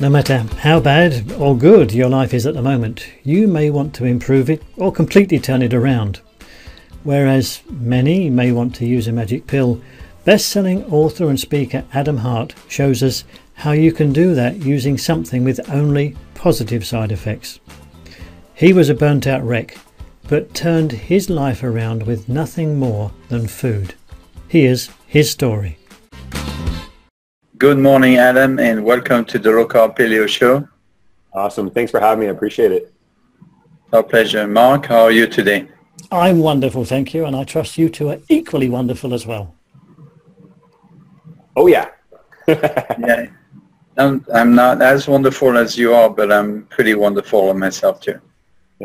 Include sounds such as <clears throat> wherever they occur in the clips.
No matter how bad or good your life is at the moment, you may want to improve it or completely turn it around. Whereas many may want to use a magic pill, best selling author and speaker Adam Hart shows us how you can do that using something with only positive side effects. He was a burnt out wreck, but turned his life around with nothing more than food. Here's his story. Good morning, Adam, and welcome to the Low Carb Paleo Show. Awesome. Thanks for having me. I appreciate it. Our pleasure. Mark, how are you today? I'm wonderful, thank you, and I trust you two are equally wonderful as well. Oh, yeah. <laughs> yeah. I'm, I'm not as wonderful as you are, but I'm pretty wonderful on myself, too. <laughs>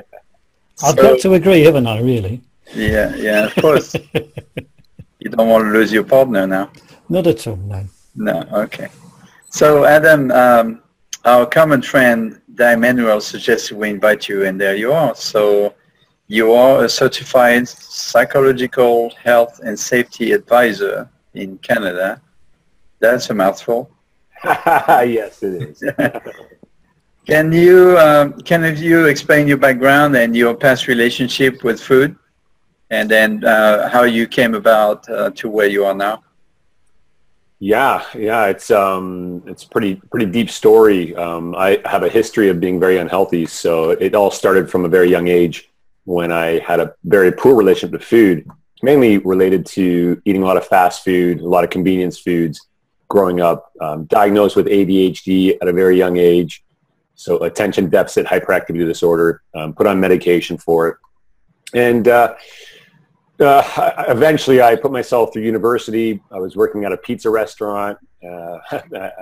I've so, got to agree, haven't I, really? Yeah, yeah, of course. <laughs> you don't want to lose your partner now. Not at all, no. No, okay. So Adam, um, our common friend Di Manuel suggested we invite you, and there you are. So you are a certified psychological health and safety advisor in Canada. That's a mouthful. <laughs> yes, it is. <laughs> can you um, can you explain your background and your past relationship with food, and then uh, how you came about uh, to where you are now? Yeah, yeah, it's um, it's pretty pretty deep story. Um, I have a history of being very unhealthy, so it all started from a very young age when I had a very poor relationship to food, mainly related to eating a lot of fast food, a lot of convenience foods. Growing up, um, diagnosed with ADHD at a very young age, so attention deficit hyperactivity disorder, um, put on medication for it, and. Uh, uh, eventually, I put myself through university. I was working at a pizza restaurant. Uh, <laughs>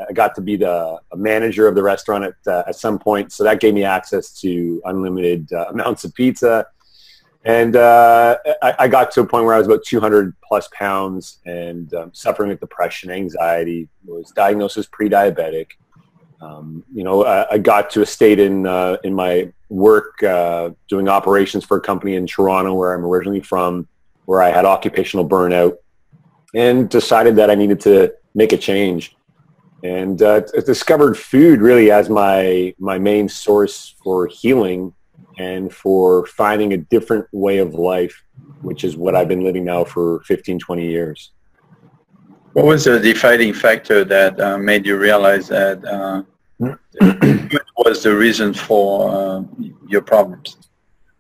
I got to be the manager of the restaurant at, uh, at some point, so that gave me access to unlimited uh, <laughs> amounts of pizza. And uh, I, I, got to a point where I was about 200 plus pounds and um, suffering with depression, anxiety. Was diagnosed as pre-diabetic. Um, you know, I, I, got to a state in uh, in my work doing operations for a company in Toronto, where I'm originally from where I had occupational burnout and decided that I needed to make a change. And uh, discovered food really as my my main source for healing and for finding a different way of life which is what I've been living now for 15 20 years. What was the defining factor that uh, made you realize that uh, <clears throat> was the reason for uh, your problems?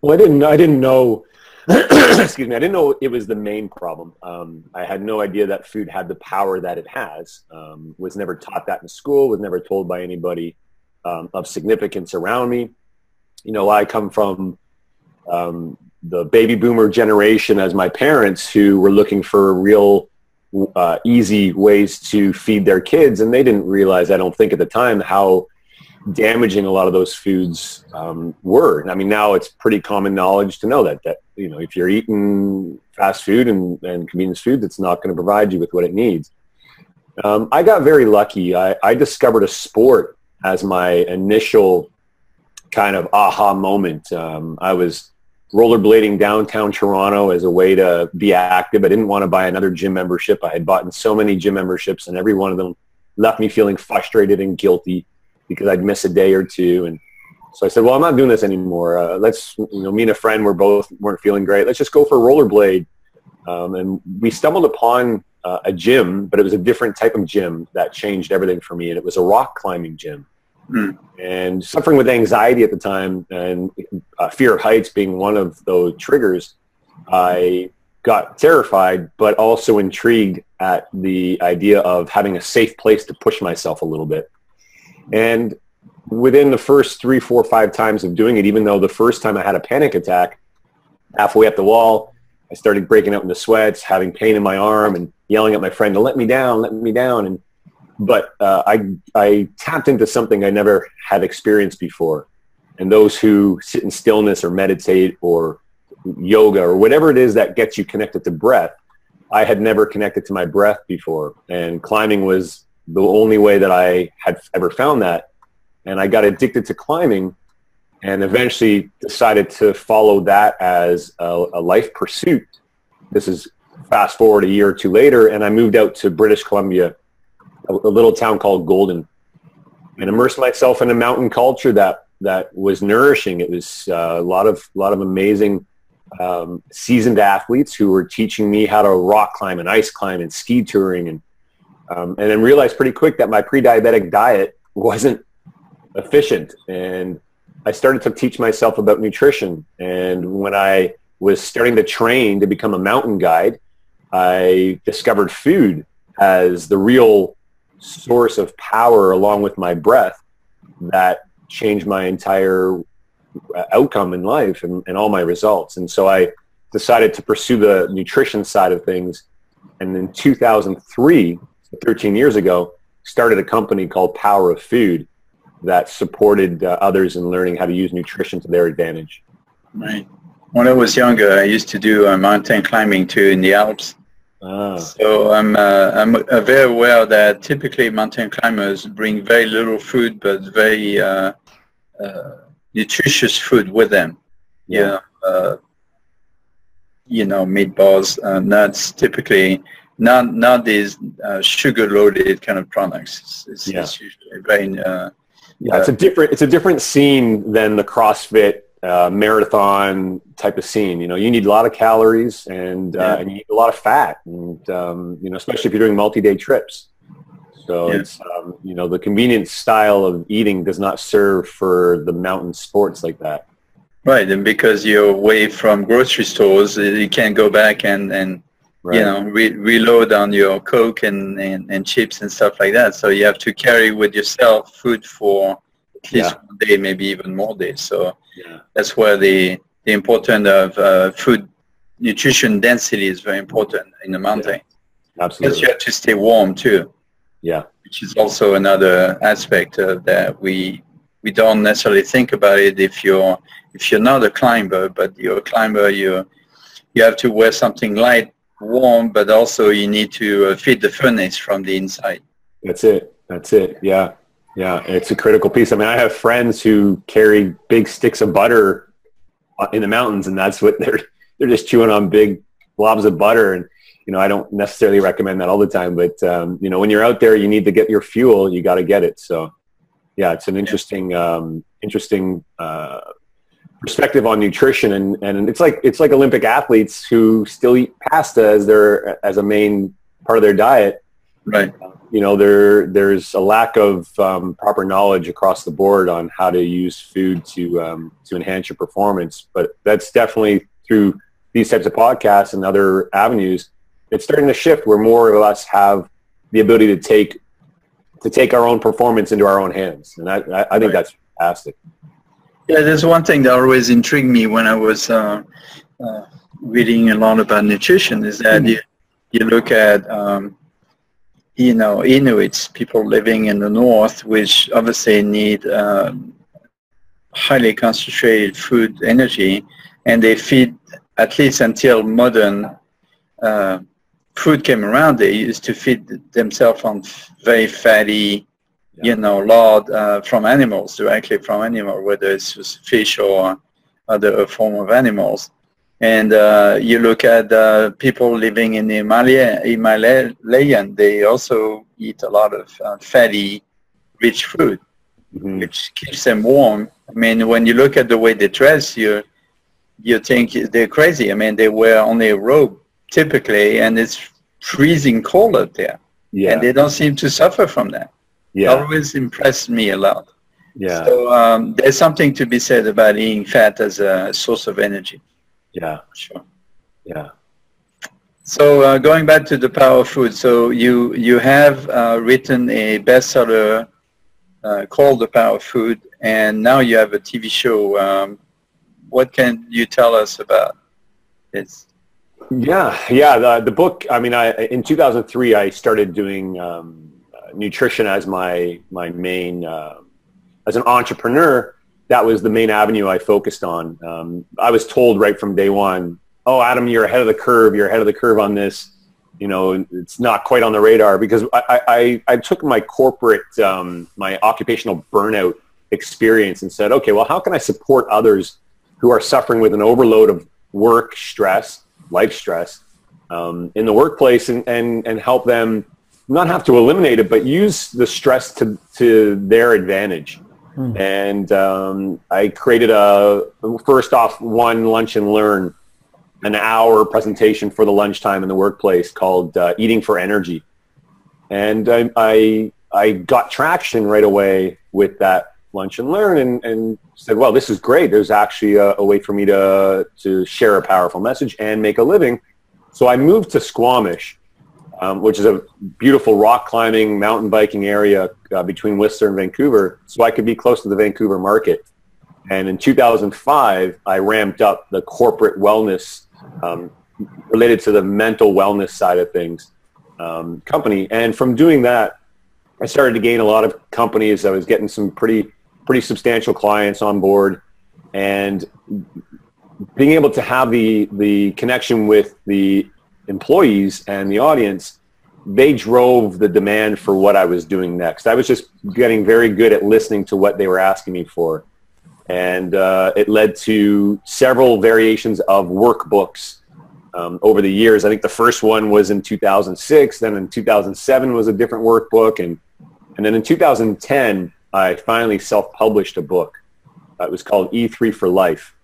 Well I didn't I didn't know <coughs> excuse me, I didn't know it was the main problem. Um, I had no idea that food had the power that it has. Um, was never taught that in school. Was never told by anybody um, of significance around me. You know, I come from um, the baby boomer generation as my parents, who were looking for real uh, easy ways to feed their kids, and they didn't realize, I don't think at the time, how damaging a lot of those foods um, were. I mean, now it's pretty common knowledge to know that that you know if you're eating fast food and, and convenience foods, it's not going to provide you with what it needs. Um, I got very lucky. I, I discovered a sport as my initial kind of aha moment. Um, I was rollerblading downtown Toronto as a way to be active. I didn't want to buy another gym membership. I had bought so many gym memberships, and every one of them left me feeling frustrated and guilty because I'd miss a day or two. And so I said, well, I'm not doing this anymore. Uh, let's, you know, me and a friend were both weren't feeling great. Let's just go for a rollerblade. Um, and we stumbled upon uh, a gym, but it was a different type of gym that changed everything for me. And it was a rock climbing gym. Mm. And suffering with anxiety at the time and uh, fear of heights being one of those triggers, I got terrified, but also intrigued at the idea of having a safe place to push myself a little bit. And within the first three, four, five times of doing it, even though the first time I had a panic attack, halfway up the wall, I started breaking out into sweats, having pain in my arm, and yelling at my friend to let me down, let me down. And but uh, I I tapped into something I never had experienced before. And those who sit in stillness or meditate or yoga or whatever it is that gets you connected to breath, I had never connected to my breath before. And climbing was the only way that I had ever found that. And I got addicted to climbing and eventually decided to follow that as a, a life pursuit. This is fast forward a year or two later, and I moved out to British Columbia, a, a little town called Golden. and immersed myself in a mountain culture that that was nourishing. It was uh, a lot of a lot of amazing um, seasoned athletes who were teaching me how to rock climb and ice climb and ski touring, and um, and then realized pretty quick that my pre-diabetic diet wasn't efficient, and I started to teach myself about nutrition. And when I was starting to train to become a mountain guide, I discovered food as the real source of power along with my breath that changed my entire uh, outcome in life and, and all my results. And so I decided to pursue the nutrition side of things. And in 2003, 13 years ago, started a company called Power of Food that supported uh, others in learning how to use nutrition to their advantage. Right. When I was younger, I used to do uh, mountain climbing too in the Alps. Ah. So I'm uh, I'm very aware that typically mountain climbers bring very little food, but very uh, uh, nutritious food with them. Yeah, uh, you know, meatballs, uh, nuts, typically not not these sugar loaded kind of products. It's, it's, yeah. it's usually very. yeah, it's a different it's a different scene than the CrossFit uh, marathon type of scene. You know, you need a lot of calories and, uh, yeah. and you need a lot of fat, and um, you know, especially if you're doing multi-day trips. So yeah. it's um, you know the convenient style of eating does not serve for the mountain sports like that. Right, and because you're away from grocery stores, uh, you can't go back and and right. you know re- reload on your coke and, and and chips and stuff like that. So you have to carry with yourself food for at least yeah. one day, maybe even more days. So yeah. that's where the the importance of uh, food nutrition density is very important in the mountain. Yeah. Absolutely. Because you have to stay warm too. Yeah. Which is also another aspect of that we we don't necessarily think about it if you're if you're not a climber, but you're a climber, you you have to wear something light, warm, but also you need to uh, feed the furnace from the inside. That's it. That's it. Yeah. Yeah, it's a critical piece. I mean, I have friends who carry big sticks of butter in the mountains, and that's what <laughs> they're they're just chewing on big blobs of butter. And you know, I don't necessarily recommend that all the time, but um, you know, when you're out there, you need to get your fuel. You got to get it. So, yeah, it's an interesting um, interesting uh, perspective on nutrition, and and it's like it's like Olympic athletes who still eat pasta as their as a main part of their diet. Right you know there there's a lack of um, proper knowledge across the board on how to use food to um, to enhance your performance. But that's definitely through these types of podcasts and other avenues. It's starting to shift where more of us have the ability to take to take our own performance into our own hands, and I, I, think right. that's fantastic. Yeah, there's one thing that always intrigued me when I was uh, uh, reading a lot about nutrition is that mm-hmm. you, you look at um, you know, Inuits, people living in the north, which obviously need um, highly concentrated food energy, and they feed, at least until modern uh, food came around, they used to feed themselves on very fatty. You know, lard uh, from animals, directly from animals, whether it's fish or other form of animals. And uh, you look at uh, people living in the Himalaya, Himalayan, they also eat a lot of uh, fatty, rich food, mm-hmm. which keeps them warm. I mean, when you look at the way they dress, you you think they're crazy. I mean, they wear only a robe typically, and it's freezing cold out there. Yeah. And they don't seem to suffer from that. Yeah. Always impressed me a lot. Yeah. So um, there's something to be said about eating fat as a source of energy. Yeah, sure. Yeah. So uh, going back to the power of food, so you you have uh, written a bestseller uh, called The Power of Food, and now you have a TV show. Um, what can you tell us about this? Yeah, yeah. The, the book. I mean, I in 2003 I started doing um, nutrition as my my main uh, as an entrepreneur that was the main avenue I focused on. Um, I was told right from day one, oh, Adam, you're ahead of the curve. You're ahead of the curve on this. You know, it's not quite on the radar because I, I, I took my corporate, um, my occupational burnout experience and said, okay, well, how can I support others who are suffering with an overload of work stress, life stress um, in the workplace and, and, and help them not have to eliminate it, but use the stress to, to their advantage. Hmm. And um, I created a, first off, one lunch and learn, an hour presentation for the lunchtime in the workplace called uh, Eating for Energy. And I, I, I, got traction right away with that lunch and learn and, and said, well, this is great. There's actually a, a way for me to, to share a powerful message and make a living. So I moved to Squamish um, which is a beautiful rock climbing, mountain biking area uh, between Whistler and Vancouver, so I could be close to the Vancouver market. And in 2005, I ramped up the corporate wellness um, related to the mental wellness side of things um, company. And from doing that, I started to gain a lot of companies. I was getting some pretty pretty substantial clients on board, and being able to have the the connection with the employees and the audience, they drove the demand for what I was doing next. I was just getting very good at listening to what they were asking me for. And uh, it led to several variations of workbooks um, over the years. I think the first one was in 2006. Then in 2007 was a different workbook. And, and then in 2010, I finally self-published a book. Uh, it was called E3 for Life.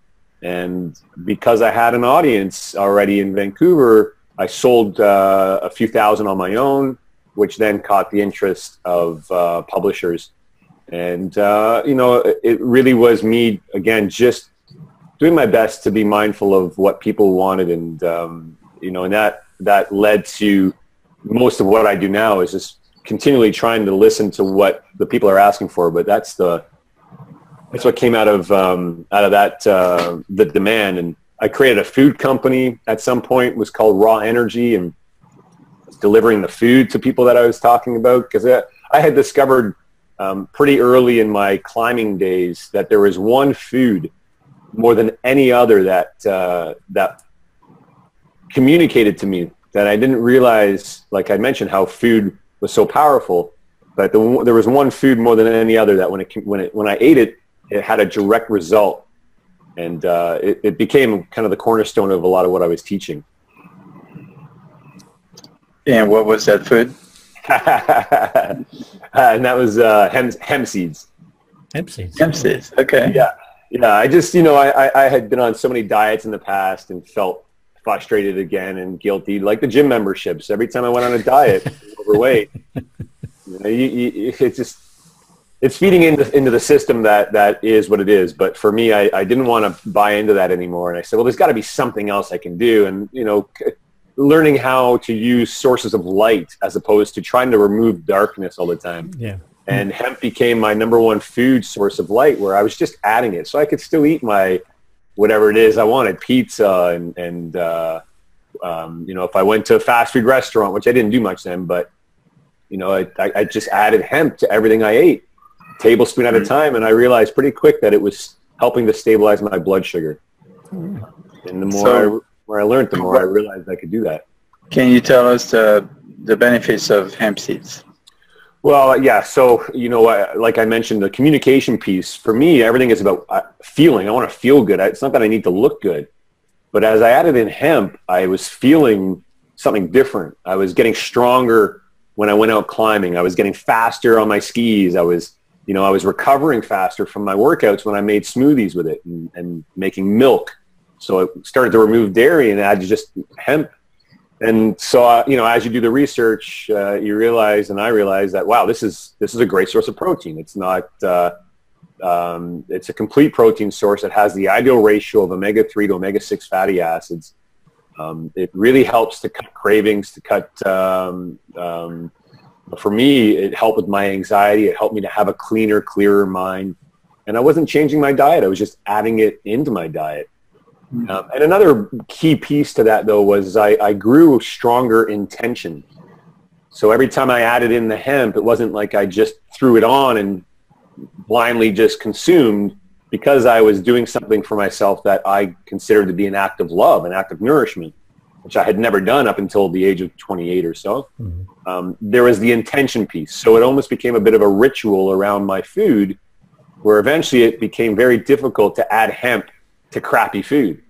And because I had an audience already in Vancouver, I sold uh, a few thousand on my own, which then caught the interest of uh, publishers. And, uh, you know, it really was me, again, just doing my best to be mindful of what people wanted. And, um, you know, and that, that led to most of what I do now is just continually trying to listen to what the people are asking for. But that's the, that's what came out of, um, out of that, uh, the demand. And, I created a food company at some point. Was called Raw Energy and delivering the food to people that I was talking about because I had discovered um, pretty early in my climbing days that there was one food more than any other that uh, that communicated to me that I didn't realize. Like I mentioned, how food was so powerful, but the, there was one food more than any other that when it when it when I ate it, it had a direct result and uh, it, it, became kind of the cornerstone of a lot of what I was teaching. And what was that food? <laughs> and that was uh, hemp, hemp seeds. Hemp seeds. Hemp seeds. Okay. Yeah. Yeah. I just, you know, I, I, I had been on so many diets in the past and felt frustrated again and guilty, like the gym memberships. Every time I went on a diet, overweight, <laughs> you know, you, you, it's just it's feeding into into the system that that is what it is. But for me, I, I didn't want to buy into that anymore, and I said, well, there's got to be something else I can do, and you know, learning how to use sources of light as opposed to trying to remove darkness all the time. Yeah. And hemp became my number one food source of light, where I was just adding it, so I could still eat my whatever it is I wanted, pizza and and uh, um, you know, if I went to a fast food restaurant, which I didn't do much then, but you know, I, I just added hemp to everything I ate tablespoon at a mm. time, and I realized pretty quick that it was helping to stabilize my blood sugar. Mm. And the more so, I, more I learned, the more I realized I could do that. Can you tell us the the benefits of hemp seeds? Well, yeah. So you know, like I mentioned, the communication piece for me, everything is about uh, feeling. I want to feel good. It's not that I need to look good, but as I added in hemp, I was feeling something different. I was getting stronger when I went out climbing. I was getting faster on my skis. I was you know, I was recovering faster from my workouts when I made smoothies with it and, and making milk. So I started to remove dairy and add just hemp. And so, uh, you know, as you do the research, uh, you realize, and I realized that, wow, this is, this is a great source of protein. It's not, uh, um, it's a complete protein source. It has the ideal ratio of omega-3 to omega-6 fatty acids. Um, it really helps to cut cravings, to cut um, um for me, it helped with my anxiety. It helped me to have a cleaner, clearer mind. And I wasn't changing my diet. I was just adding it into my diet. Mm-hmm. Um, and another key piece to that, though, was I, I grew stronger intention. So every time I added in the hemp, it wasn't like I just threw it on and blindly just consumed because I was doing something for myself that I considered to be an act of love, an act of nourishment which I had never done up until the age of 28 or so. Mm-hmm. Um, there was the intention piece. So it almost became a bit of a ritual around my food where eventually it became very difficult to add hemp to crappy food.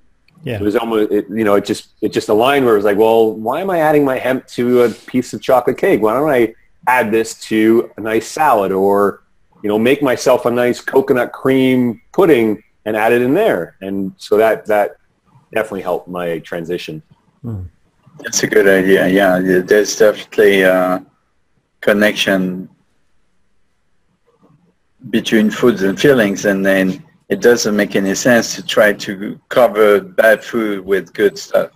Yeah. It was almost, it, you know, it just, it just aligned where it was like, well, why am I adding my hemp to a piece of chocolate cake? Why don't I add this to a nice salad or, you know, make myself a nice coconut cream pudding and add it in there. And so that, that definitely helped my transition. Hmm. That's a good idea. Yeah. There's definitely a connection between foods and feelings and then it doesn't make any sense to try to cover bad food with good stuff.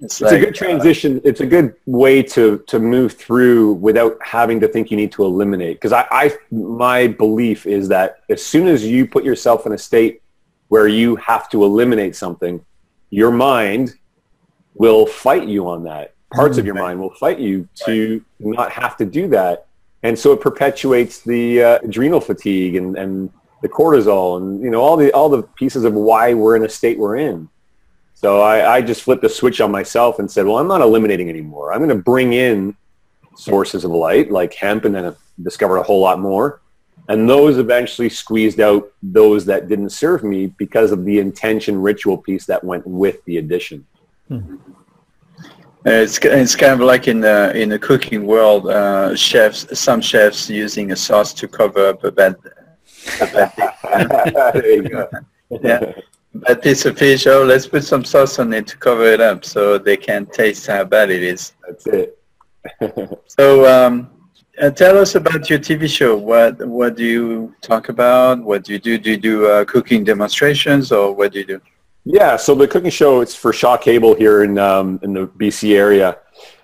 It's, it's like, a good transition. Uh, it's a good way to to move through without having to think you need to eliminate. Because I, I, my belief is that as soon as you put yourself in a state where you have to eliminate something, your mind will fight you on that. Parts of your mm-hmm. mind will fight you to not have to do that, and so it perpetuates the uh, adrenal fatigue and and the cortisol and you know all the all the pieces of why we're in a state we're in. So I, I just flipped the switch on myself and said, well, I'm not eliminating anymore. I'm going to bring in sources of light like hemp, and then I discovered a whole lot more. And those eventually squeezed out those that didn't serve me because of the intention ritual piece that went with the addition. Hmm. It's it's kind of like in the in the cooking world, uh, chefs some chefs using a sauce to cover up a bad <laughs> there you yeah. Bad piece of fish, oh, let's put some sauce on it to cover it up so they can taste how bad it is. That's it. <laughs> so um, uh, tell us about your TV show. What what do you talk about? What do you do? Do you do uh, cooking demonstrations or what do you do? Yeah, so the cooking show, it's for Shaw Cable here in, um, in the BC area.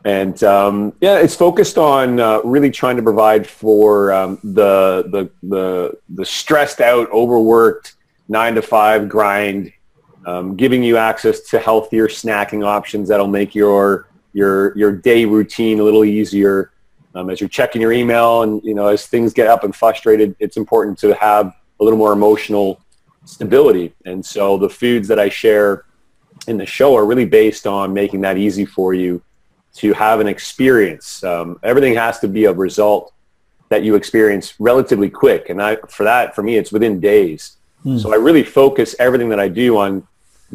And um, yeah, it's focused on uh, really trying to provide for um, the, the, the, the stressed out, overworked nine to five grind, um, giving you access to healthier snacking options that'll make your, your, your day routine a little easier. Um, as you're checking your email and, you know, as things get up and frustrated, it's important to have a little more emotional stability. And so the foods that I share in the show are really based on making that easy for you to have an experience. Um, everything has to be a result that you experience relatively quick. And I, for that, for me, it's within days. Mm. So I really focus everything that I do on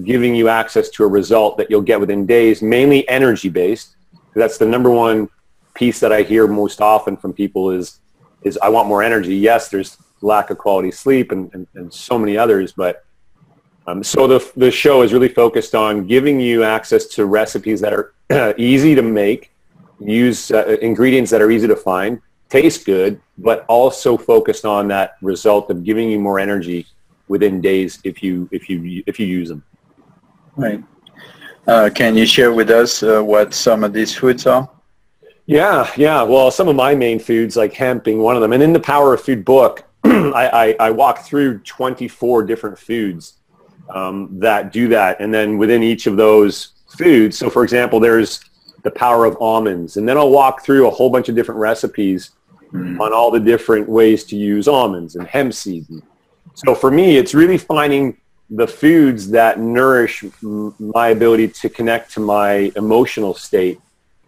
giving you access to a result that you'll get within days, mainly energy based. That's the number one piece that I hear most often from people is, is I want more energy. Yes, there's lack of quality sleep and, and, and so many others, but um, so the, the show is really focused on giving you access to recipes that are <clears throat> easy to make, use uh, ingredients that are easy to find, taste good, but also focused on that result of giving you more energy within days if you if you if you use them. Right. Uh, can you share with us uh, what some of these foods are? Yeah, yeah. Well, some of my main foods, like hemp being one of them, and in the Power of Food book, <clears throat> I, I, I walk through 24 different foods um, that do that. And then within each of those foods, so for example, there's the power of almonds. And then I'll walk through a whole bunch of different recipes mm. on all the different ways to use almonds and hemp seeds. So for me, it's really finding the foods that nourish my ability to connect to my emotional state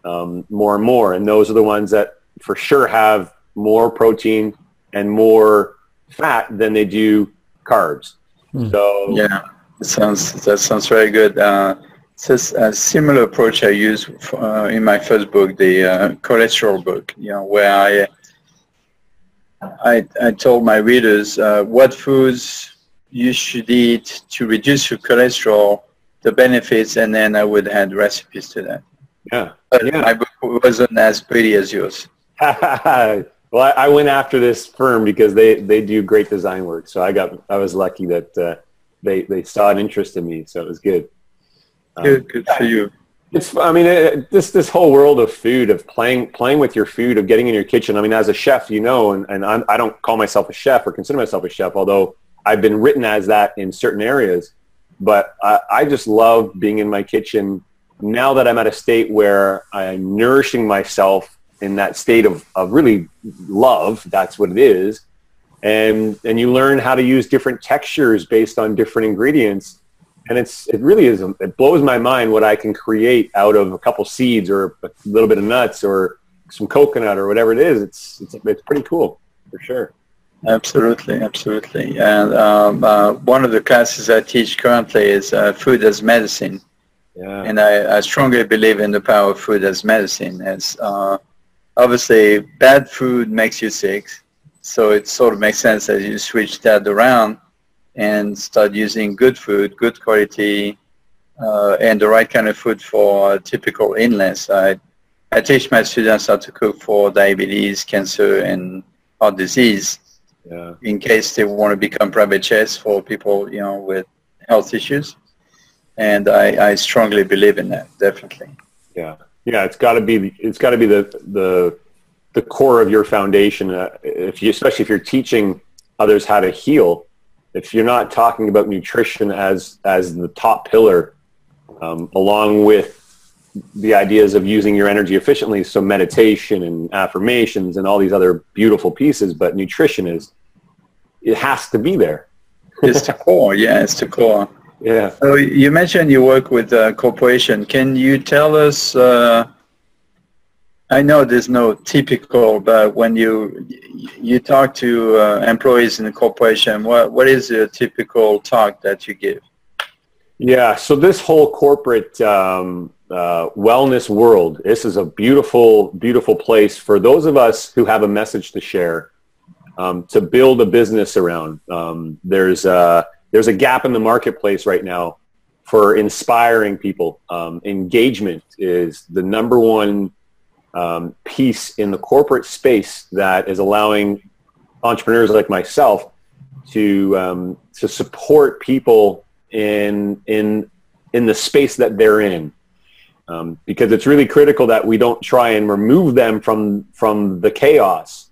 um, more and more. And those are the ones that for sure have more protein and more fat than they do carbs. Mm. So yeah, that sounds that sounds very good. Uh, it's a similar approach I use uh, in my first book, the uh, cholesterol book. You know, where I I, I told my readers uh, what foods you should eat to reduce your cholesterol, the benefits, and then I would add recipes to that. Yeah. But yeah. my book wasn't as pretty as yours. <laughs> Well, I, I, went after this firm because they, they do great design work. So I got I was lucky that uh, they they saw an interest in me. So it was good. Um, good, good for you. It's I mean it, this this whole world of food of playing playing with your food of getting in your kitchen. I mean as a chef, you know, and and I'm, I do not call myself a chef or consider myself a chef, although I've been written as that in certain areas. But I, I just love being in my kitchen now that I'm at a state where I'm nourishing myself in that state of, of really love. That's what it is. And, and you learn how to use different textures based on different ingredients. And it's, it really is, it blows my mind what I can create out of a couple seeds or a little bit of nuts or some coconut or whatever it is. It's, it's, it's pretty cool for sure. Absolutely, absolutely. And um, uh, one of the classes I teach currently is uh, food as medicine. Yeah. And I, I, strongly believe in the power of food as medicine. As uh, obviously, bad food makes you sick, so it sort of makes sense that you switch that around and start using good food, good quality, uh, and the right kind of food for typical illness. I, I teach my students how to cook for diabetes, cancer, and heart disease yeah. in case they want to become private chefs for people, you know, with health issues. And I, I strongly believe in that, definitely. Yeah. Yeah, it's got to be it's got to be the the the core of your foundation. Uh, if you, especially if you're teaching others how to heal, if you're not talking about nutrition as as the top pillar, um, along with the ideas of using your energy efficiently, so meditation and affirmations and all these other beautiful pieces, but nutrition is it has to be there. it's the core, yeah, it's the core. Yeah. So you mentioned you work with a corporation. Can you tell us? Uh, I know there's no typical, but when you you talk to uh, employees in the corporation, what what is the typical talk that you give? Yeah, so this whole corporate um, uh, wellness world, this is a beautiful, beautiful place for those of us who have a message to share, um, to build a business around. Um, there's a, there's a gap in the marketplace right now for inspiring people. Um, engagement is the number one um, piece in the corporate space that is allowing entrepreneurs like myself to um, to support people in in in the space that they're in um, because it's really critical that we don't try and remove them from from the chaos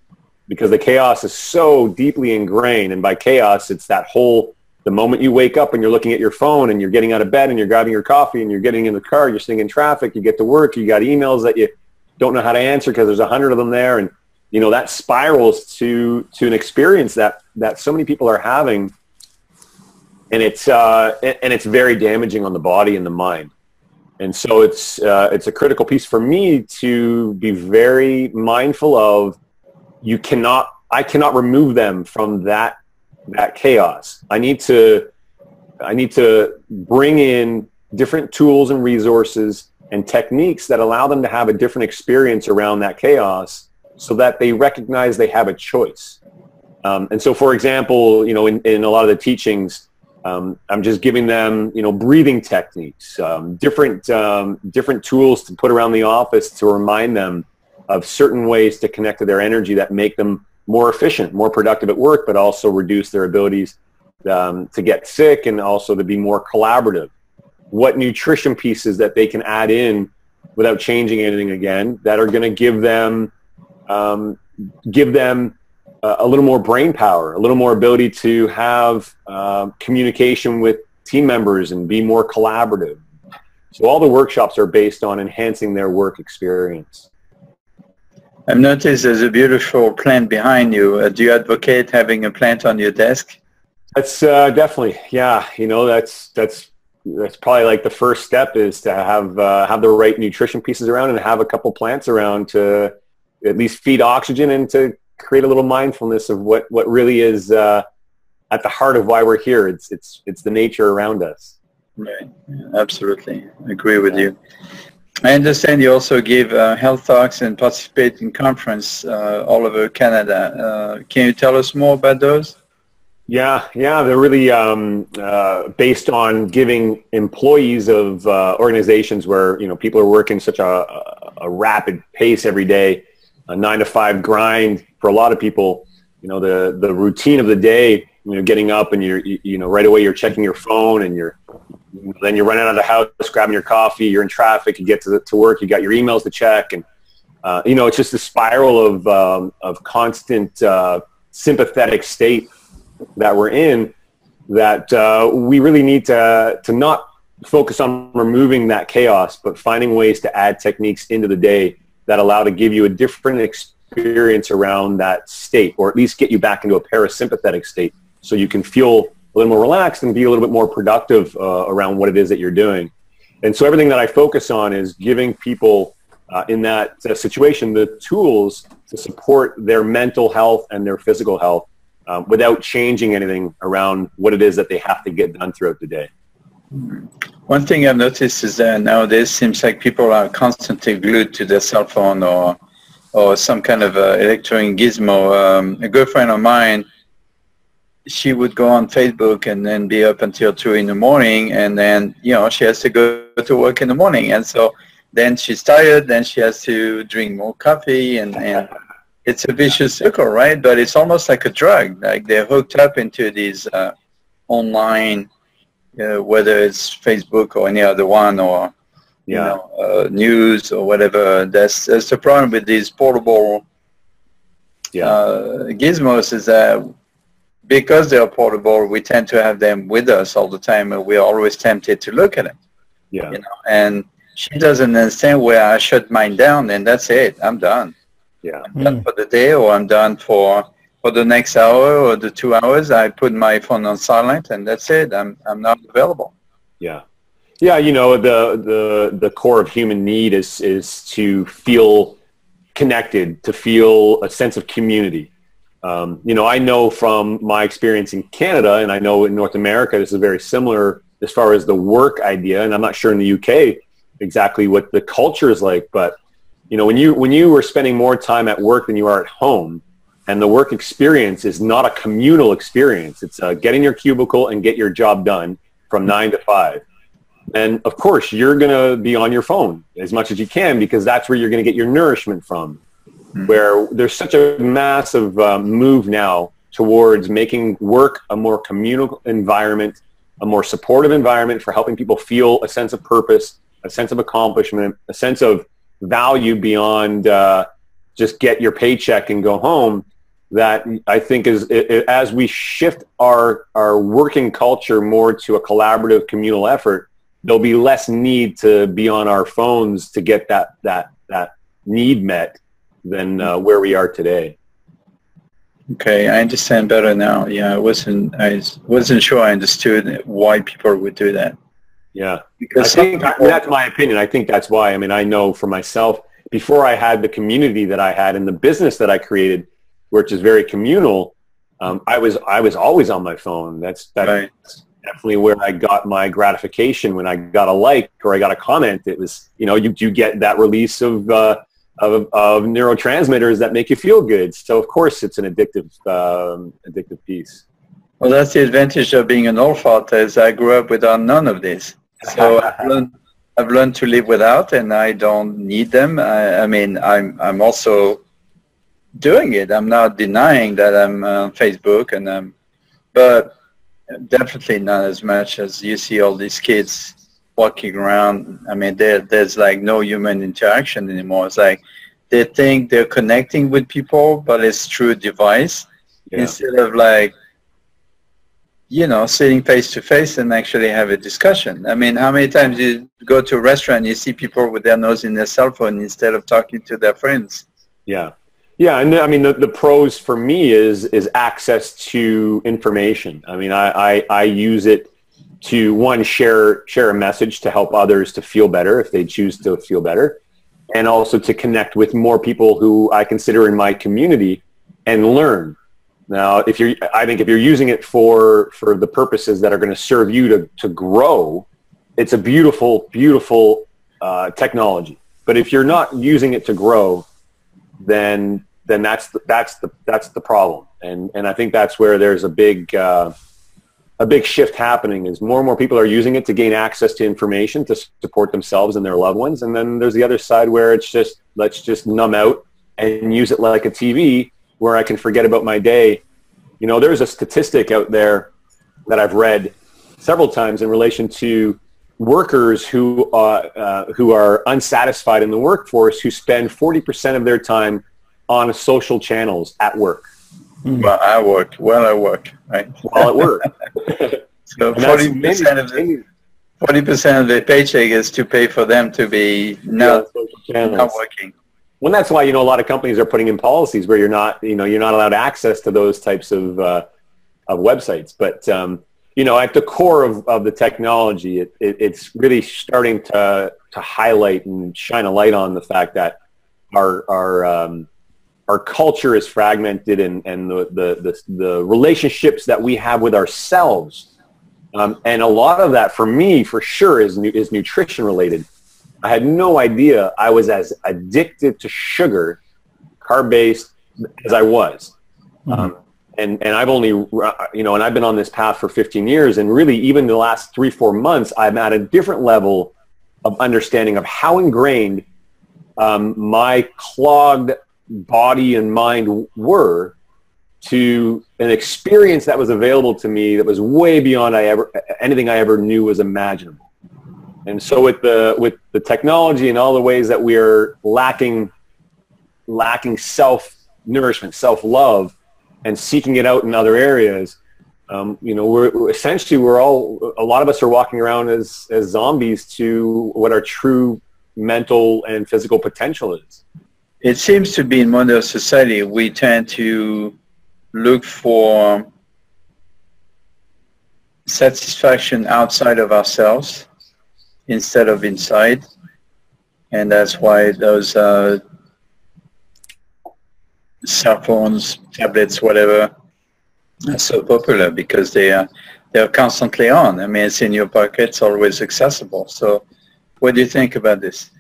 because the chaos is so deeply ingrained and by chaos it's that whole the moment you wake up and you're looking at your phone and you're getting out of bed and you're grabbing your coffee and you're getting in the car you're sitting in traffic you get to work you got emails that you don't know how to answer because there's a hundred of them there and you know that spirals to to an experience that that so many people are having and it's uh, and it's very damaging on the body and the mind. And so it's uh, it's a critical piece for me to be very mindful of. You cannot, I cannot remove them from that that chaos. I need to, I need to bring in different tools and resources and techniques that allow them to have a different experience around that chaos, so that they recognize they have a choice. Um, and so, for example, you know, in, in a lot of the teachings, um, I'm just giving them, you know, breathing techniques, um, different um, different tools to put around the office to remind them of certain ways to connect to their energy that make them more efficient, more productive at work, but also reduce their abilities um, to get sick and also to be more collaborative. What nutrition pieces that they can add in without changing anything again that are going to give them um, give them a little more brain power, a little more ability to have uh, communication with team members and be more collaborative. So all the workshops are based on enhancing their work experience. I've noticed there's a beautiful plant behind you. Uh, do you advocate having a plant on your desk? That's uh, definitely, yeah. You know, that's that's that's probably like the first step is to have uh, have the right nutrition pieces around and have a couple plants around to at least feed oxygen and to create a little mindfulness of what, what really is uh, at the heart of why we're here. It's, it's, it's the nature around us. Right. Yeah, absolutely. I agree with you. I understand you also give uh, health talks and participate in conference uh, all over Canada. Uh, can you tell us more about those? Yeah, yeah, they're really um, uh, based on giving employees of uh, organizations where you know people are working such a, a rapid pace every day, a nine to five grind, for a lot of people, you know, the, the routine of the day, you know, getting up and you're, you, you know, right away you're checking your phone and you're, then you're running out of the house, grabbing your coffee, you're in traffic, you get to, the, to work, you got your emails to check. And, uh, you know, it's just a spiral of, um, of constant uh, sympathetic state that we're in that uh, we really need to, to not focus on removing that chaos, but finding ways to add techniques into the day that allow to give you a different experience experience around that state, or at least get you back into a parasympathetic state so you can feel a little more relaxed and be a little bit more productive uh, around what it is that you're doing. And so everything that I focus on is giving people uh, in that uh, situation the tools to support their mental health and their physical health uh, without changing anything around what it is that they have to get done throughout the day. One thing I've noticed is that nowadays seems like people are constantly glued to their cell phone or or some kind of uh, electronic gizmo. Um, a girlfriend of mine, she would go on Facebook and then be up until two in the morning, and then you know she has to go to work in the morning, and so then she's tired, then she has to drink more coffee, and, and it's a vicious circle, right? But it's almost like a drug. Like they're hooked up into these uh, online, uh, whether it's Facebook or any other one, or you Yeah. know, uh, news or whatever. That's that's the problem with these portable Yeah. uh, gizmos is that because they're portable, we tend to have them with us all the time, and we're always tempted to look at them. yeah. You know, and she doesn't understand where I shut mine down, and that's it. I'm done. Yeah. I'm done for the day, or I'm done for for the next hour or the two hours. I put my phone on silent, and that's it. I'm I'm not available. Yeah. Yeah, you know, the, the, the core of human need is, is to feel connected, to feel a sense of community. Um, you know, I know from my experience in Canada, and I know in North America, this is very similar as far as the work idea, and I'm not sure in the UK exactly what the culture is like, but you know, when you, when you were spending more time at work than you are at home, and the work experience is not a communal experience, it's uh, get in your cubicle and get your job done from nine to five and of course, you're going to be on your phone as much as you can because that's where you're going to get your nourishment from. Where there's such a massive um, move now towards making work a more communal environment, a more supportive environment for helping people feel a sense of purpose, a sense of accomplishment, a sense of value beyond uh, just get your paycheck and go home. That I think is as we shift our our working culture more to a collaborative communal effort, there'll be less need to be on our phones to get that that that need met than uh, where we are today. Okay, I understand better now. Yeah, I wasn't I wasn't sure I understood why people would do that. Yeah, I Because think I mean, that's my opinion. I think that's why. I mean, I know for myself before I had the community that I had and the business that I created, which is very communal. Um, I was I was always on my phone. That's that's Right. definitely where I got my gratification when I got a like or I got a comment. It was you know you you get that release of uh, of, of neurotransmitters that make you feel good. So of course it's an addictive um, addictive piece. Well, that's the advantage of being an old fart is I grew up without none of this. <laughs> So I've learned, I've learned to live without and I don't need them. I, I mean, I'm, I'm also doing it. I'm not denying that I'm on Facebook and um, but definitely not as much as you see all these kids walking around. I mean, there, there's like no human interaction anymore. It's like they think they're connecting with people, but it's through a device Yeah. instead of like you know sitting face to face and actually have a discussion i mean how many times you go to a restaurant you see people with their nose in their cell phone instead of talking to their friends Yeah. Yeah, and I mean the, the pros for me is is access to information. I mean, I, I, I use it to one share share a message to help others to feel better if they choose to feel better, and also to connect with more people who I consider in my community and learn. Now, if you're, I think if you're using it for for the purposes that are going to serve you to to grow, it's a beautiful beautiful uh, technology. But if you're not using it to grow, then then that's the, that's the that's the problem. And and I think that's where there's a big uh, a big shift happening. Is more and more people are using it to gain access to information to support themselves and their loved ones. And then there's the other side where it's just let's just numb out and use it like a TV where I can forget about my day. You know, there's a statistic out there that I've read several times in relation to workers who uh, uh, who are unsatisfied in the workforce who spend 40% of their time on social channels at work well i work well i work right while at work. <laughs> so 40% of the 40% of the paycheck is to pay for them to be not, channels. not working Well, that's why you know a lot of companies are putting in policies where you're not, you know, you're not allowed access to those types of uh, of websites. But um, you know, at the core of, of the technology, it, it, it's really starting to to highlight and shine a light on the fact that our our um, our culture is fragmented and, and the, the, the, the relationships that we have with ourselves. Um, and a lot of that for me, for sure, is, is nutrition related. I had no idea I was as addicted to sugar, carb-based, as I was. Mm-hmm. Um, and, and I've only, you know, and I've been on this path for 15 years. And really, even the last three, four months, I'm at a different level of understanding of how ingrained um, my clogged body and mind were to an experience that was available to me that was way beyond I ever anything I ever knew was imaginable. And so with the with the technology and all the ways that we're lacking lacking self nourishment, self love, and seeking it out in other areas, um, you know, we're essentially we're all a lot of us are walking around as as zombies to what our true mental and physical potential is. It seems to be in modern society we tend to look for satisfaction outside of ourselves instead of inside. And that's why those uh, cell phones, tablets, whatever, are so popular because they are they're constantly on. I mean, it's in your pocket, it's always accessible. So, what do you think about this?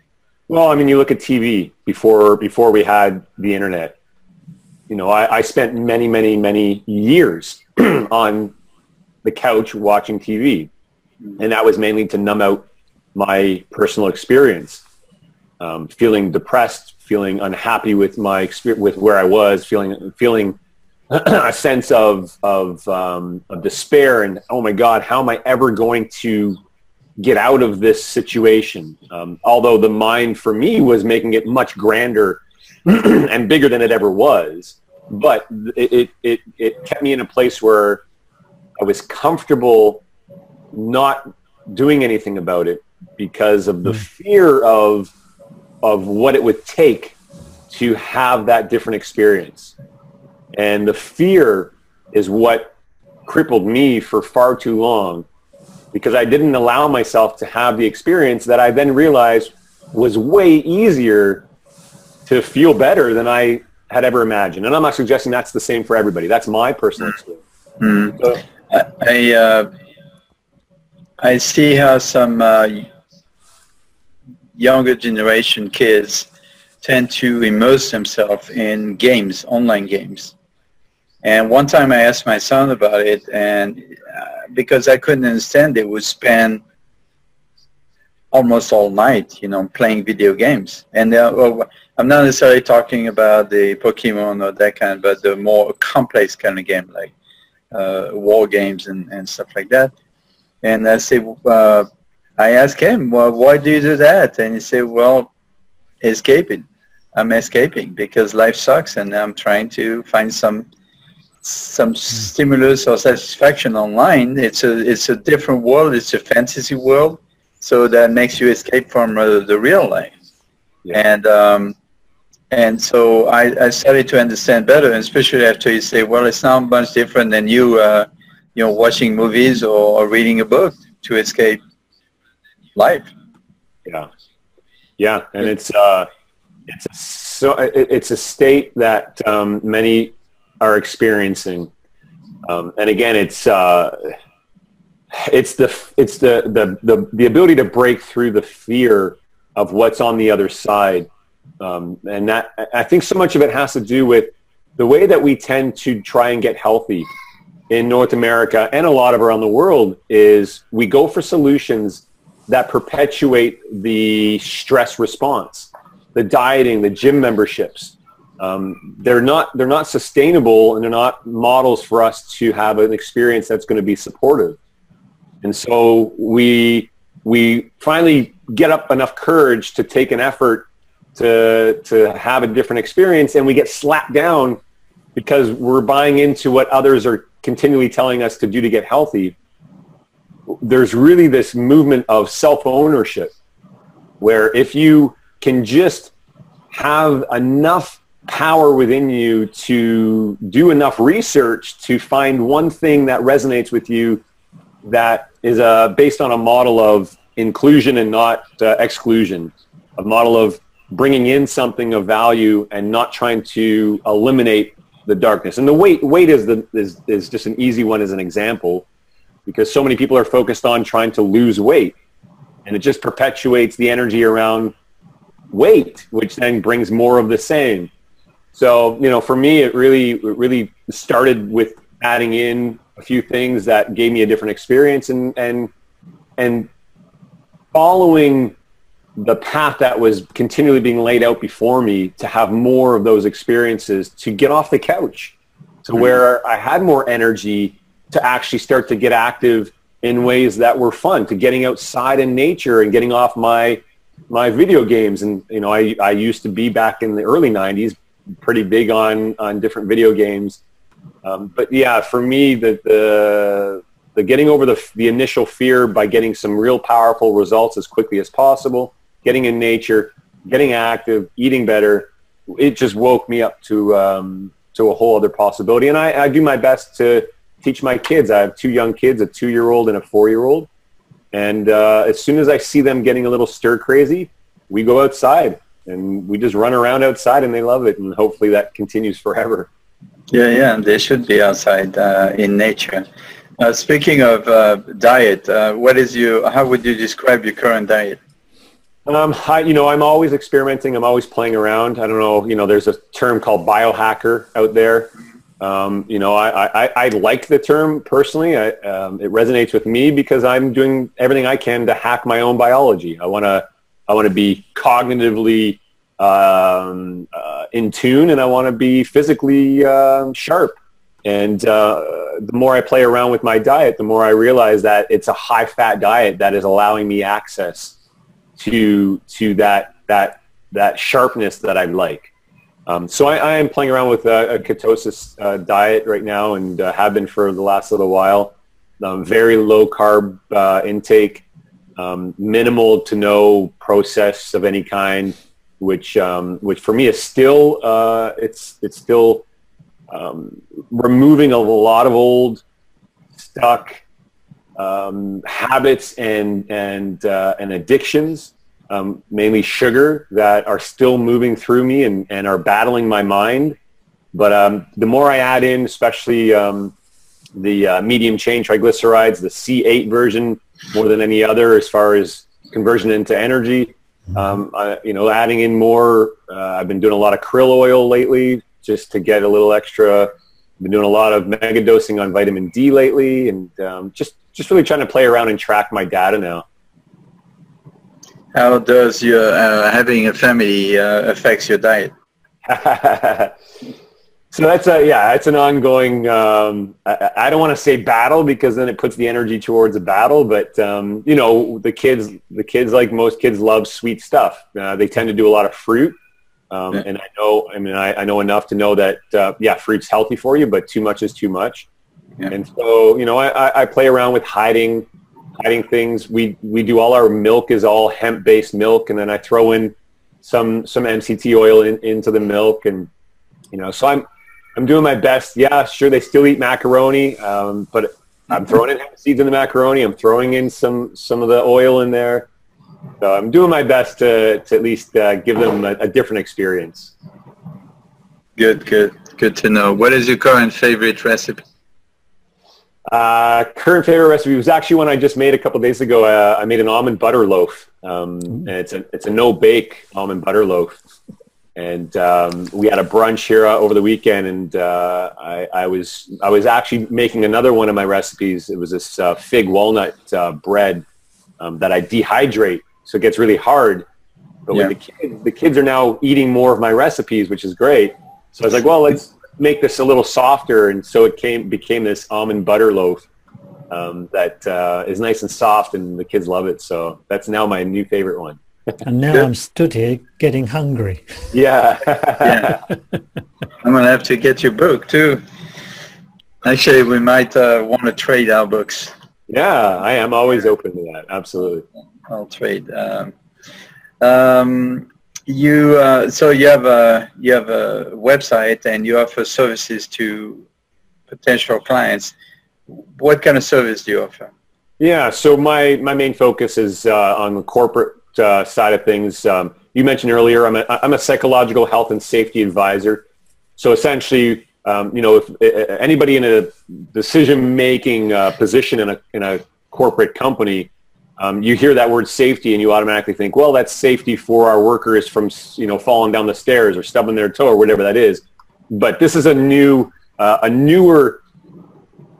Well, I mean, you look at TV before before we had the internet. You know, I, I spent many, many, many years <clears throat> on the couch watching TV, and that was mainly to numb out my personal experience. Um, feeling depressed, feeling unhappy with my experience, with where I was, feeling feeling <clears throat> a sense of of, um, of despair and oh my God, how am I ever going to get out of this situation. Um, although the mind for me was making it much grander <clears throat> and bigger than it ever was, but it, it, it, kept me in a place where I was comfortable not doing anything about it because of the hmm. fear of of what it would take to have that different experience. And the fear is what crippled me for far too long because I didn't allow myself to have the experience that I then realized was way easier to feel better than I had ever imagined. And I'm not suggesting that's the same for everybody. That's my personal experience. Mm. So, I, uh, I see how some uh, younger generation kids tend to immerse themselves in games, online games. And one time I asked my son about it, and uh, because I couldn't understand, they would spend almost all night, you know, playing video games. And uh, well, I'm not necessarily talking about the Pokemon or that kind, but the more complex kind of game, like uh, war games and, and stuff like that. And I say, uh, I asked him, well, why do you do that? And he said, well, escaping. I'm escaping because life sucks, and I'm trying to find some some stimulus or satisfaction online. It's a it's a different world. It's a fantasy world, so that makes you escape from uh, the real life. Yeah. And um, and so I, I started to understand better, especially after you say, well, it's not much different than you, uh, you know, watching movies or, or reading a book to escape life. Yeah, yeah, and it's uh, it's a, so it's a state that um, many are experiencing. Um, and again, it's uh, it's the it's the, the the the ability to break through the fear of what's on the other side, um, and that I think so much of it has to do with the way that we tend to try and get healthy in North America and a lot of around the world is we go for solutions that perpetuate the stress response, the dieting, the gym memberships, um, they're not they're not sustainable and they're not models for us to have an experience that's going to be supportive. And so we we finally get up enough courage to take an effort to to have a different experience, and we get slapped down because we're buying into what others are continually telling us to do to get healthy. There's really this movement of self-ownership where if you can just have enough power within you to do enough research to find one thing that resonates with you that is uh, based on a model of inclusion and not uh, exclusion, a model of bringing in something of value and not trying to eliminate the darkness. And the weight weight is the is, is just an easy one as an example because so many people are focused on trying to lose weight and it just perpetuates the energy around weight, which then brings more of the same. So, you know, for me, it really, it really started with adding in a few things that gave me a different experience and, and, and following the path that was continually being laid out before me to have more of those experiences to get off the couch to mm-hmm. where I had more energy to actually start to get active in ways that were fun to getting outside in nature and getting off my my video games and you know I, I used to be back in the early 90s pretty big on on different video games um, but yeah for me the, the the getting over the the initial fear by getting some real powerful results as quickly as possible getting in nature getting active eating better it just woke me up to um, to a whole other possibility and I, I do my best to teach my kids. I have two young kids, a two-year-old and a four-year-old. And uh, as soon as I see them getting a little stir crazy, we go outside and we just run around outside and they love it. And hopefully that continues forever. Yeah, yeah, they should be outside uh, in nature. Uh, speaking of uh, diet, uh, what is you? How would you describe your current diet? Um, I, you know, I'm always experimenting. I'm always playing around. I don't know. You know, there's a term called biohacker out there. Um, you know, I, I, I, like the term personally. I, um, it resonates with me because I'm doing everything I can to hack my own biology. I want to I want to be cognitively um, uh, in tune, and I want to be physically uh, sharp. And uh, the more I play around with my diet, the more I realize that it's a high fat diet that is allowing me access to to that that that sharpness that I like. Um, so I, I, am playing around with a, a ketosis uh, diet right now and uh, have been for the last little while. Um, very low carb uh, intake, um, minimal to no process of any kind, which um, which for me is still uh, it's it's still um, removing a lot of old stuck um, habits and and uh, and addictions um, mainly sugar, that are still moving through me and, and are battling my mind. But um, the more I add in, especially the uh, medium chain triglycerides, the C8 version, more than any other as far as conversion into energy, um, I, you know, adding in more. Uh, I've been doing a lot of krill oil lately just to get a little extra. I've been doing a lot of mega dosing on vitamin D lately and um, just, just really trying to play around and track my data now. How does your uh, having a family uh, affects your diet? <laughs> so that's a yeah, it's an ongoing. Um, I, I, don't want to say battle because then it puts the energy towards a battle. But um, you know, the kids, the kids like most kids love sweet stuff. Uh, they tend to do a lot of fruit. Um, yeah. And I know, I mean, I, I know enough to know that, uh, yeah, fruit's healthy for you, but too much is too much. Yeah. And so, you know, I, I play around with hiding hiding things. We we do all our milk is all hemp based milk, and then I throw in some some MCT oil in, into the milk, and you know, so I'm I'm doing my best. Yeah, sure, they still eat macaroni, um, but I'm throwing in hemp seeds in the macaroni. I'm throwing in some some of the oil in there. So I'm doing my best to to at least uh, give them a, a different experience. Good, good, good to know. What is your current favorite recipe? Uh, current favorite recipe was actually one I just made a couple days ago. Uh, I made an almond butter loaf, um, mm-hmm. and it's a it's a no bake almond butter loaf. And um, we had a brunch here uh, over the weekend, and uh, I, I, was I was actually making another one of my recipes. It was this uh, fig walnut uh, bread um, that I dehydrate, so it gets really hard. But yeah. when the kids the kids are now eating more of my recipes, which is great. So I was like, well, let's make this a little softer, and so it came became this almond butter loaf um, that uh, is nice and soft, and the kids love it. So that's now my new favorite one. And now I'm stood here getting hungry. Yeah. yeah. <laughs> I'm gonna have to get your book too. Actually, we might uh, want to trade our books. Yeah, I am always open to that. Absolutely. I'll trade. Um, um, you uh, so you have a you have a website and you offer services to potential clients. What kind of service do you offer? Yeah, so my my main focus is uh, on the corporate uh, side of things. Um, you mentioned earlier, I'm a, I'm a psychological health and safety advisor. So essentially, um, you know, if uh, anybody in a decision-making uh, position in a, in a corporate company, um, you hear that word safety and you automatically think, well, that's safety for our workers from, you know, falling down the stairs or stubbing their toe or whatever that is. But this is a new, uh, a newer,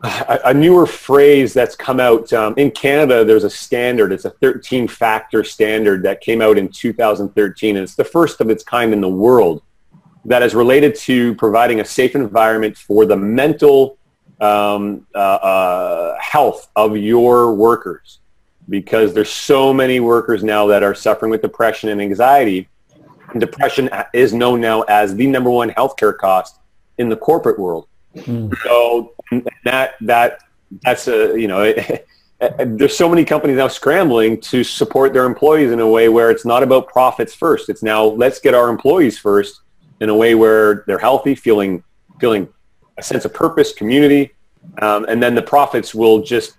a, newer phrase that's come out um, in Canada. There's a standard. It's a 13 factor standard that came out in 2013. And it's the first of its kind in the world that is related to providing a safe environment for the mental um, uh, uh, health of your workers because there's so many workers now that are suffering with depression and anxiety. And depression is known now as the number one healthcare cost in the corporate world. Mm. So that that that's a you know <laughs> there's so many companies now scrambling to support their employees in a way where it's not about profits first. It's now let's get our employees first in a way where they're healthy, feeling feeling a sense of purpose, community, um, and then the profits will just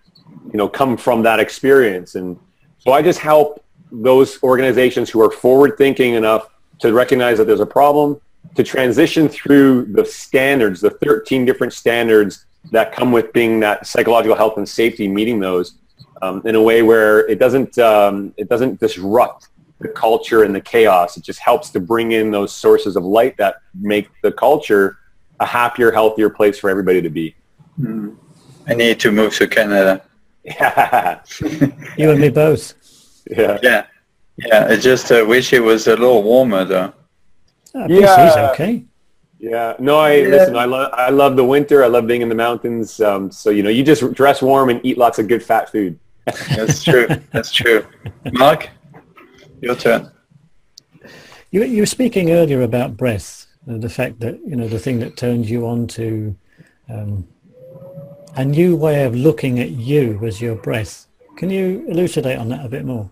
you know come from that experience. And so I just help those organizations who are forward thinking enough to recognize that there's a problem, to transition through the standards, the 13 different standards that come with being that psychological health and safety, meeting those um, in a way where it doesn't um, it doesn't disrupt the culture and the chaos. It just helps to bring in those sources of light that make the culture a happier, healthier place for everybody to be. Mm. I need to move to Canada. Yeah. <laughs> you and me both. Yeah. Yeah. Yeah. I just uh, wish it was a little warmer though. Oh, yeah. okay. Yeah. No, I yeah. listen. I love. I love the winter. I love being in the mountains. Um, so you know, you just dress warm and eat lots of good fat food. <laughs> That's true. That's true. Mark. Your turn. You, you were speaking earlier about breath, the fact that, you know, the thing that turns you on to um, a new way of looking at you was your breath. Can you elucidate on that a bit more?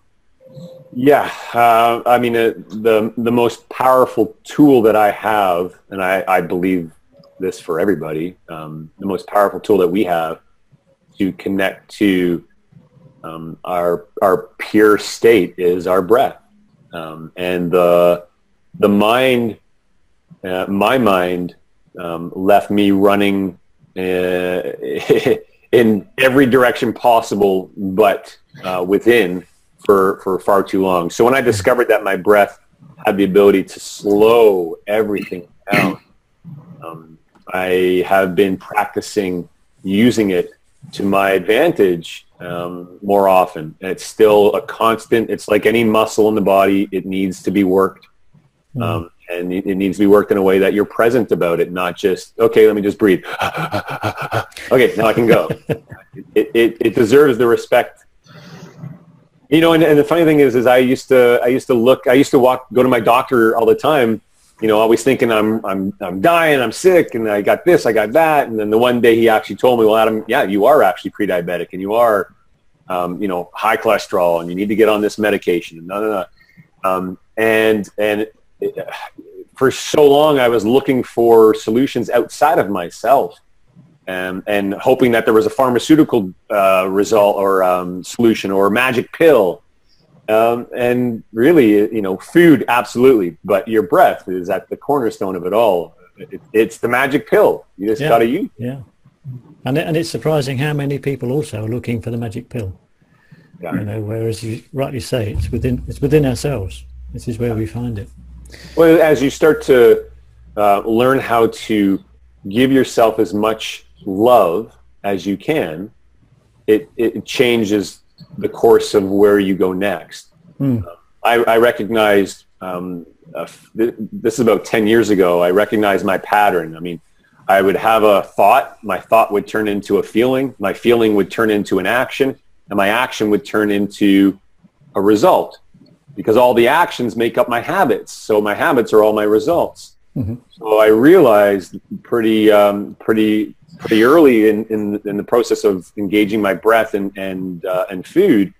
Yeah, uh, I mean, uh, the the most powerful tool that I have, and I, I believe this for everybody, um, the most powerful tool that we have to connect to um, our our pure state is our breath. Um, and the the mind, uh, my mind, um, left me running uh, <laughs> in every direction possible, but uh, within for for far too long. So when I discovered that my breath had the ability to slow everything down, um, I have been practicing using it to my advantage um, more often. And it's still a constant. It's like any muscle in the body. It needs to be worked. Mm. Um, and it, needs to be worked in a way that you're present about it, not just, okay, let me just breathe. <laughs> okay, now I can go. <laughs> it, it, it deserves the respect you know, and, and, the funny thing is, is I used to, I used to look, I used to walk, go to my doctor all the time, you know, always thinking I'm, I'm, I'm dying, I'm sick, and I got this, I got that, and then the one day he actually told me, well, Adam, yeah, you are actually pre-diabetic, and you are, um, you know, high cholesterol, and you need to get on this medication, and no, no, um, and and it, for so long I was looking for solutions outside of myself, and and hoping that there was a pharmaceutical uh, result or um, solution or a magic pill. Um, and really, you know, food, absolutely. But your breath is at the cornerstone of it all. It, it's the magic pill. You just yeah. got to use. Yeah. And, and it's surprising how many people also are looking for the magic pill. Yeah. You know, whereas you rightly say it's within it's within ourselves. This is where we find it. Well, as you start to uh, learn how to give yourself as much love as you can, it, it changes the course of where you go next. Mm. I, I, recognized, um, uh, th- this is about 10 years ago, I recognized my pattern. I mean, I would have a thought, my thought would turn into a feeling, my feeling would turn into an action, and my action would turn into a result because all the actions make up my habits. So my habits are all my results. Mm-hmm. So I realized pretty, um, pretty pretty early in, in, in, the process of engaging my breath and, and, uh, and food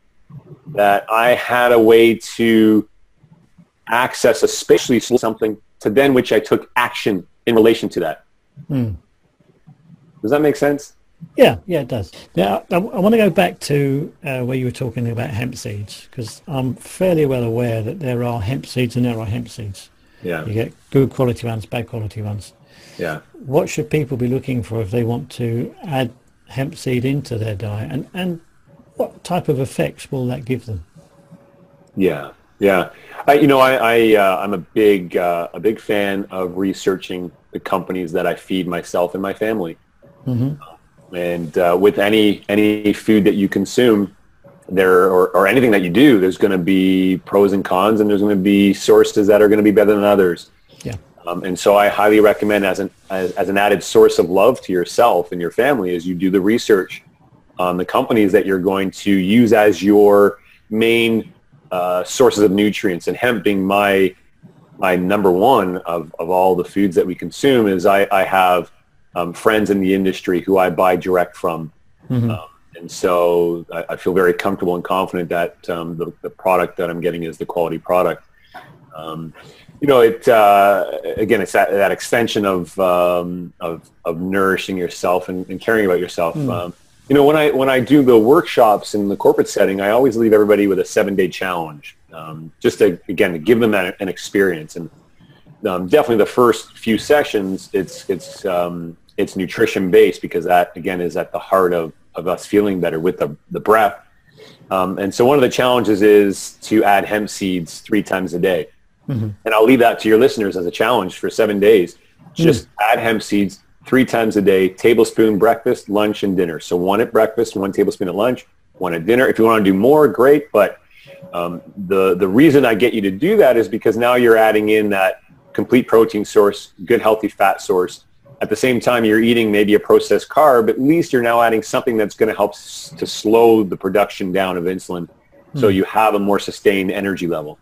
that I had a way to access especially something to then which I took action in relation to that. Hmm. Does that make sense? Yeah, yeah, it does. Now, I, I want to go back to uh, where you were talking about hemp seeds because I'm fairly well aware that there are hemp seeds and there are hemp seeds. Yeah. You get good quality ones, bad quality ones. Yeah. What should people be looking for if they want to add hemp seed into their diet, and and what type of effects will that give them? Yeah, yeah. I, you know, I, I uh, I'm a big uh, a big fan of researching the companies that I feed myself and my family. Mm-hmm. And uh, with any any food that you consume, there or, or anything that you do, there's going to be pros and cons, and there's going to be sources that are going to be better than others. Um, and so I highly recommend as an as, as an added source of love to yourself and your family as you do the research on the companies that you're going to use as your main uh, sources of nutrients. And hemp being my my number one of, of all the foods that we consume is I, I have um, friends in the industry who I buy direct from. Mm-hmm. Um, and so I, I, feel very comfortable and confident that um, the, the product that I'm getting is the quality product. Um, you know, it uh, again, it's that, that extension of, um, of, of nourishing yourself and, and caring about yourself. Mm. you know, when I when I do the workshops in the corporate setting, I always leave everybody with a seven day challenge um, just to again to give them an, an experience. And um, definitely the first few sessions, it's it's um, it's nutrition based because that again is at the heart of, of us feeling better with the the breath. Um, and so one of the challenges is to add hemp seeds three times a day. Mm-hmm. And I'll leave that to your listeners as a challenge for seven days. Just mm-hmm. add hemp seeds three times a day, tablespoon breakfast, lunch, and dinner. So one at breakfast, one tablespoon at lunch, one at dinner. If you want to do more, great. But um, the, the reason I get you to do that is because now you're adding in that complete protein source, good healthy fat source. At the same time, you're eating maybe a processed carb. At least you're now adding something that's going to help s- to slow the production down of insulin, mm. so you have a more sustained energy level.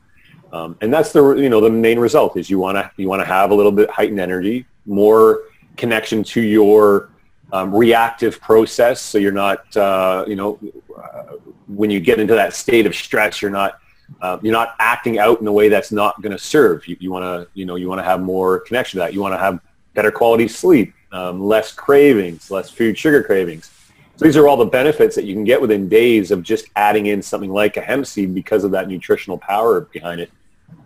Um, and that's the you know the main result is you want to you want to have a little bit heightened energy, more connection to your um, reactive process, so you're not uh, you know uh, when you get into that state of stress, you're not uh, you're not acting out in a way that's not going to serve. You, you want to you know you want to have more connection to that. You want to have better quality sleep, um, less cravings, less food sugar cravings. So these are all the benefits that you can get within days of just adding in something like a hemp seed because of that nutritional power behind it.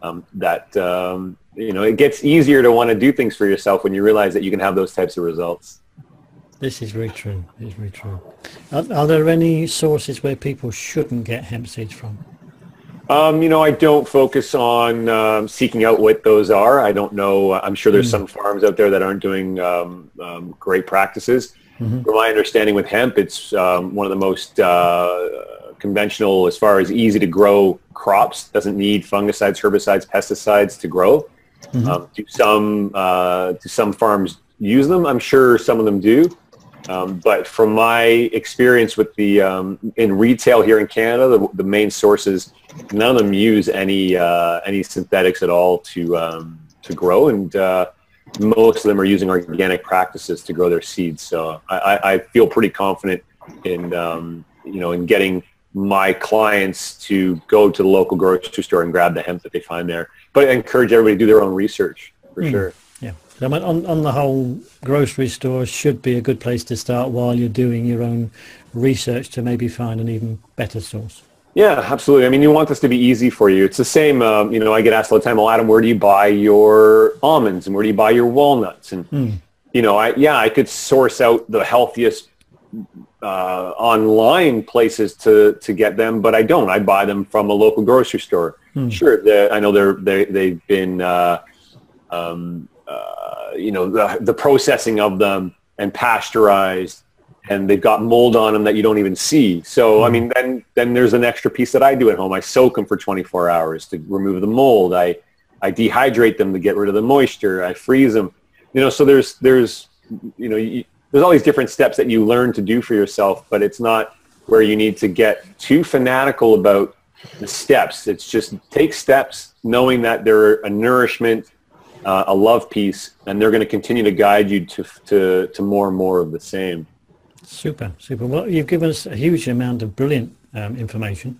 Um, that um, you know it gets easier to want to do things for yourself when you realize that you can have those types of results. This is very true. It's very true. Are, are, there any sources where people shouldn't get hemp seeds from? Um, you know, I don't focus on um, seeking out what those are. I don't know. I'm sure there's mm. some farms out there that aren't doing um, um great practices. Mm-hmm. From my understanding with hemp, it's um, one of the most uh, conventional as far as easy to grow crops. Doesn't need fungicides, herbicides, pesticides to grow. Mm-hmm. Um, do some uh, do some farms use them? I'm sure some of them do. Um, but from my experience with the um, in retail here in Canada, the, the, main sources, none of them use any uh, any synthetics at all to um, to grow, and uh, most of them are using organic practices to grow their seeds. So I, I feel pretty confident in um, you know in getting my clients to go to the local grocery store and grab the hemp that they find there. But I encourage everybody to do their own research for mm. sure. Yeah. So on, on the whole, grocery stores should be a good place to start while you're doing your own research to maybe find an even better source. Yeah, absolutely. I mean, you want this to be easy for you. It's the same, um, you know, I get asked all the time, well, Adam, where do you buy your almonds and where do you buy your walnuts? And, mm. you know, I, yeah, I could source out the healthiest uh, online places to, to get them, but I don't. I buy them from a local grocery store. Mm. Sure, I know they're, they, they've been, uh, um, uh, you know, the, the processing of them and pasteurized and they've got mold on them that you don't even see. So, mm I hmm. mean, then, then there's an extra piece that I do at home. I soak them for 24 hours to remove the mold. I, I dehydrate them to get rid of the moisture. I freeze them, you know, so there's, there's, you know, you, there's all these different steps that you learn to do for yourself, but it's not where you need to get too fanatical about the steps. It's just take steps knowing that they're a nourishment uh, a love piece, and they're going to continue to guide you to, to, to more and more of the same. Super, super. Well, you've given us a huge amount of brilliant um, information.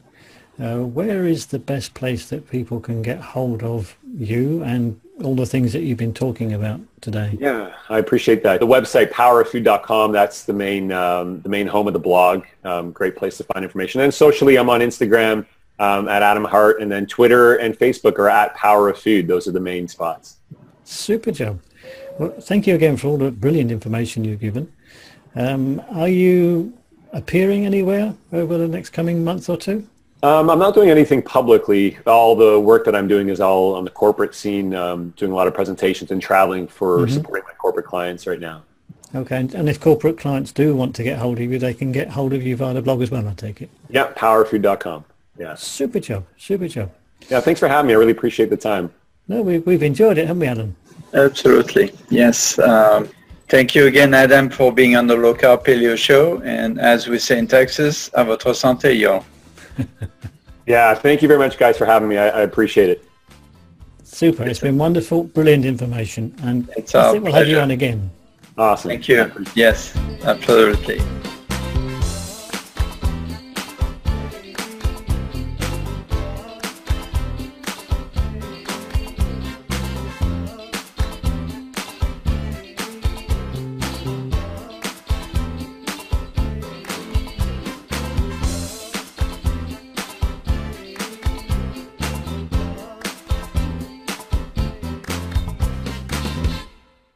Uh, where is the best place that people can get hold of you and all the things that you've been talking about today. Yeah, I appreciate that. The website poweroffood.com. That's the main um, the main home of the blog. Um, great place to find information. And socially, I'm on Instagram um, at Adam Hart, and then Twitter and Facebook are at Power of Food. Those are the main spots. Super job. Well, thank you again for all the brilliant information you've given. Um, are you appearing anywhere over the next coming month or two? Um, I'm not doing anything publicly. All the work that I'm doing is all on the corporate scene, um, doing a lot of presentations and traveling for mm-hmm. supporting my corporate clients right now. Okay, and if corporate clients do want to get hold of you, they can get hold of you via the blog as well, I take it? Yeah, powerfood.com. Yeah. Super job, super job. Yeah, thanks for having me. I really appreciate the time. No, we, we've enjoyed it, haven't we, Adam? Absolutely, yes. Um, thank you again, Adam, for being on the Low Carb Paleo Show. And as we say in Texas, à votre santé, y'all. Yeah, thank you very much, guys, for having me. I, I appreciate it. Super. It's been wonderful, brilliant information. And it's I think we'll have you on again. Awesome. Thank you. Yes, absolutely.